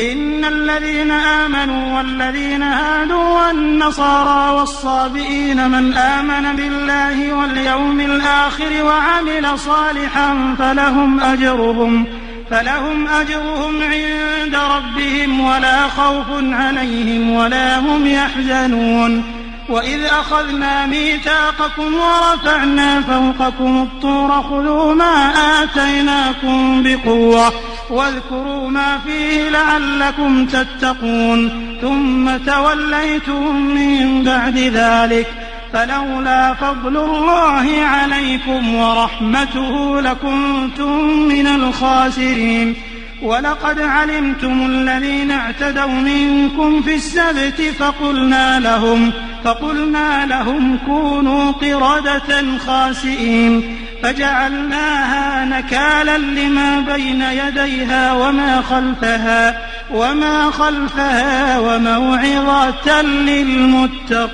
إن الذين آمنوا والذين هادوا والنصارى والصابئين من آمن بالله واليوم الآخر وعمل صالحا فلهم أجرهم فلهم أجرهم عند ربهم ولا خوف عليهم ولا هم يحزنون وإذ أخذنا ميثاقكم ورفعنا فوقكم الطور خذوا ما آتيناكم بقوة واذكروا ما فيه لعلكم تتقون ثم توليتم من بعد ذلك فلولا فضل الله عليكم ورحمته لكنتم من الخاسرين ولقد علمتم الذين اعتدوا منكم في السبت فقلنا لهم فقلنا لهم كونوا قردة خاسئين فجعلناها نكالا لما بين يديها وما خلفها وما خلفها وموعظة للمتقين.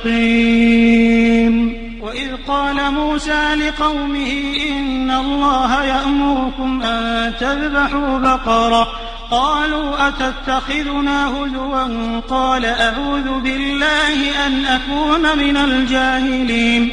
وإذ قال موسى لقومه إن الله يأمركم أن تذبحوا بقرة. قالوا أتتخذنا هزوا؟ قال أعوذ بالله أن أكون من الجاهلين.